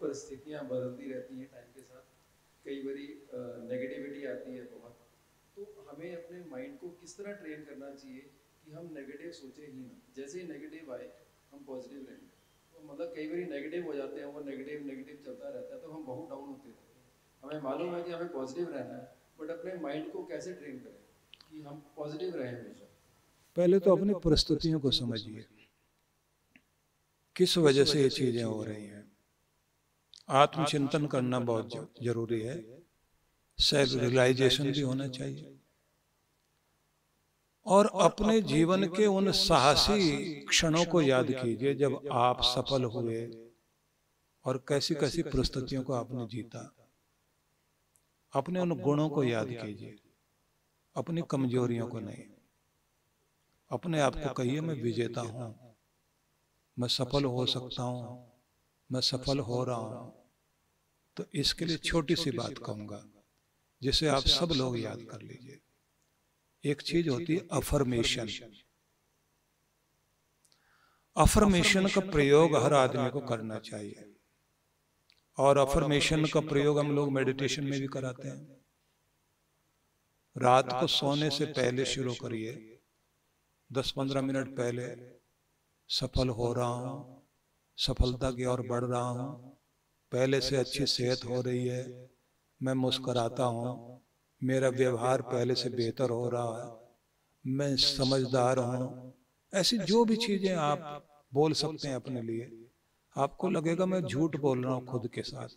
परिस्थितियाँ बदलती रहती हैं टाइम के साथ। कई बारी नेगेटिविटी आती है बहुत। तो हमें अपने माइंड को किस तरह ट्रेन करना चाहिए कि हम नेगेटिव सोचे ही ना? जैसे ही नेगेटिव आए, हम पॉजिटिव रहेंगे। तो मतलब कई बार नेगेटिव हो जाते हैं, वो नेगेटिव नेगेटिव चलता रहता है तो हम बहुत डाउन होते रहते हैं। हमें मालूम है कि हमें पॉजिटिव रहना है बट अपने माइंड को कैसे ट्रेन करें कि हम पॉजिटिव रहें हमेशा? पहले तो अपनी परिस्थितियों को समझिए। किस वजह से ये चीज़ें हो रही हैं? आत्मचिंतन करना बहुत ज़रूरी है। सेल्फ रियलाइजेशन भी होना चाहिए। और अपने जीवन के उन साहसी क्षणों को याद कीजिए जब आप सफल हुए और कैसी कैसी परिस्थितियों को आपने जीता। अपने उन गुणों को याद कीजिए। अपनी कमजोरियों को नहीं। अपने आप को कहिए, मैं विजेता हूँ। मैं सफल हो सकता हूँ। मैं सफल हो रहा हूँ। तो इसके लिए छोटी सी बात कहूँगा जिसे आप सब लोग याद कर लीजिए। एक चीज़ होती है अफर्मेशन अफर्मेशन का प्रयोग हर आदमी को करना चाहिए। और अफर्मेशन का प्रयोग हम लोग मेडिटेशन में भी कराते हैं। रात को सोने से पहले शुरू करिए। दस पंद्रह मिनट पहले सफल हो रहा हूँ। सफलता की ओर बढ़ रहा हूँ। पहले से अच्छी सेहत हो रही है। मैं मुस्कुराता हूँ। मेरा व्यवहार पहले से बेहतर हो रहा है। मैं समझदार हूँ। ऐसी जो भी चीज़ें आप बोल सकते हैं अपने लिए। आपको लगेगा मैं झूठ बोल रहा हूँ खुद के साथ।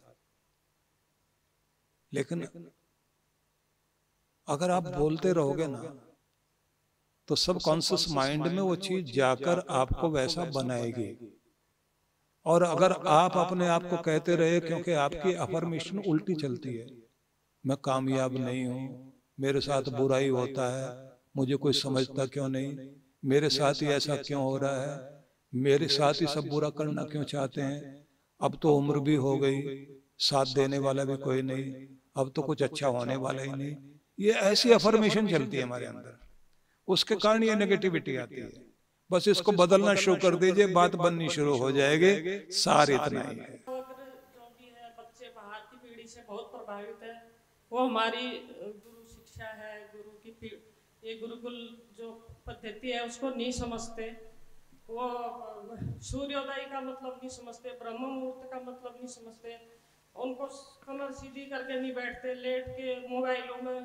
लेकिन अगर आप बोलते रहोगे ना तो सब कॉन्सियस माइंड में वो चीज़ जाकर आपको वैसा बनाएगी। और अगर आप अपने आप को कहते रहे क्योंकि आपकी अफर्मेशन उल्टी चलती है। मैं कामयाब नहीं हूँ। मेरे साथ बुराई होता है। मुझे कोई समझता क्यों नहीं? मेरे साथ ही ऐसा क्यों हो रहा है मेरे साथ ही सब बुरा करना क्यों चाहते हैं? अब तो उम्र भी हो गई। साथ देने वाला भी कोई नहीं। अब तो कुछ अच्छा होने वाला ही नहीं। ये ऐसी अफर्मेशन चलती है हमारे अंदर। उसके कारण ये नेगेटिविटी आती है। बस इसको बदलना शुरू कर दीजिए बात बननी शुरू हो जाएगी सार इतना ही है बहुत प्रभावित है वो हमारी गुरु शिक्षा है गुरु की ये गुरुकुल जो पद्धति है उसको नहीं। समझते वो सूर्योदय का मतलब नहीं समझते ब्रह्म मुहूर्त का मतलब नहीं समझते उनको कमर सीधी करके नहीं बैठते लेट के मोबाइलों में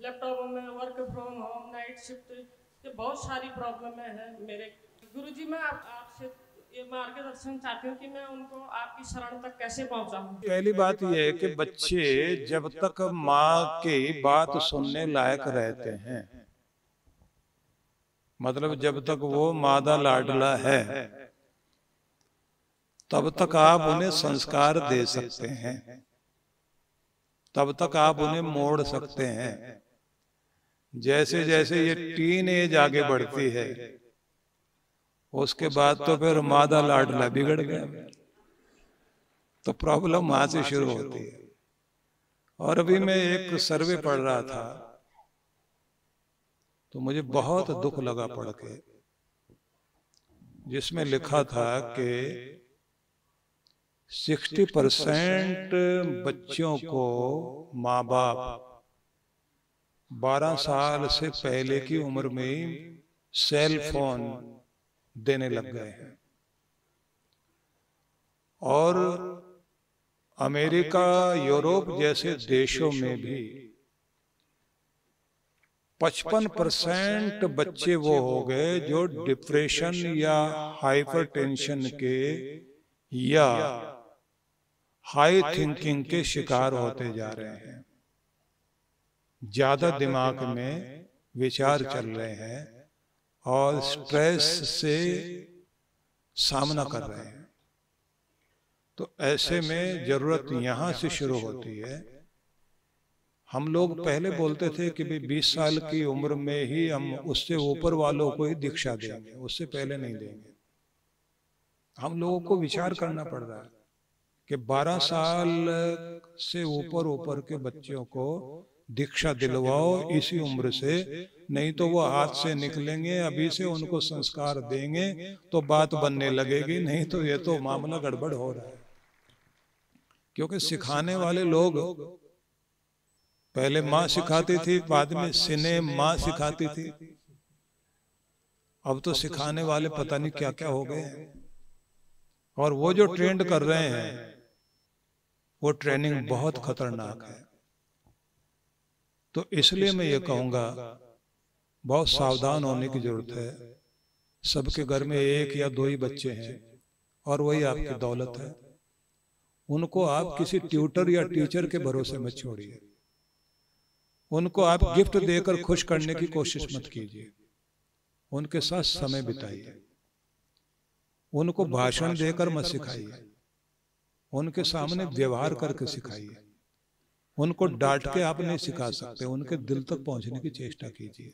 लैपटॉपों में work from home night shift ये बहुत सारी प्रॉब्लम है मेरे। गुरुजी मैं आप, आपसे ये मार्गदर्शन चाहती हूँ कि मैं उनको आपकी शरण तक कैसे पहुंचाऊं? पहली बात यह है कि बच्चे जब तक माँ की बात सुनने लायक रहते हैं मतलब जब तक वो मादा लाडला है तब तक आप उन्हें संस्कार दे सकते हैं तब तक आप उन्हें मोड़ सकते हैं। जैसे जैसे ये टीन एज आगे बढ़ती है उसके बाद तो फिर मादा लाडला बिगड़ गया। तो प्रॉब्लम वहाँ से शुरू होती है। और अभी मैं एक सर्वे पढ़ रहा था तो मुझे बहुत दुख लगा पढ़ के जिसमें लिखा था कि 60 परसेंट बच्चों को माँ बाप 12 साल से पहले की उम्र में सेल फ़ोन देने लग गए हैं। और अमेरिका यूरोप जैसे देशों में भी 55 परसेंट बच्चे वो हो गए जो डिप्रेशन या हाइपरटेंशन के या हाई थिंकिंग के शिकार होते जा रहे हैं। ज़्यादा दिमाग में विचार चल रहे हैं और स्ट्रेस से सामना कर रहे हैं। तो ऐसे में ज़रूरत यहाँ से शुरू होती है। हम लोग पहले बोलते थे कि भाई 20 साल की उम्र में ही हम उससे ऊपर वालों को ही दीक्षा देंगे उससे पहले नहीं देंगे। हम लोगों को विचार करना पड़ रहा है कि 12 साल से ऊपर ऊपर के बच्चों को दीक्षा दिलवाओ इसी उम्र से नहीं तो वो हाथ से निकलेंगे अभी से उनको संस्कार देंगे तो बात बनने लगेगी नहीं तो ये तो मामला गड़बड़ हो रहा है। क्योंकि सिखाने वाले लोग पहले माँ सिखाती थी बाद में सिने माँ सिखाती थी। अब तो सिखाने वाले पता नहीं क्या क्या हो गए और वो जो ट्रेंड कर रहे हैं वो ट्रेनिंग बहुत खतरनाक है। तो इसलिए मैं ये कहूँगा बहुत सावधान होने की ज़रूरत है। सबके घर में एक या दो ही बच्चे हैं और वही आपकी दौलत है। उनको आप किसी ट्यूटर या टीचर के भरोसे मत छोड़िए। उनको आप गिफ्ट देकर खुश करने की कोशिश मत कीजिए। उनके साथ समय बिताइए। उनको भाषण देकर मत सिखाइए। उनके सामने व्यवहार करके सिखाइए। उनको डांट के आप नहीं सिखा सकते उनके दिल तक पहुँचने की चेष्टा कीजिए।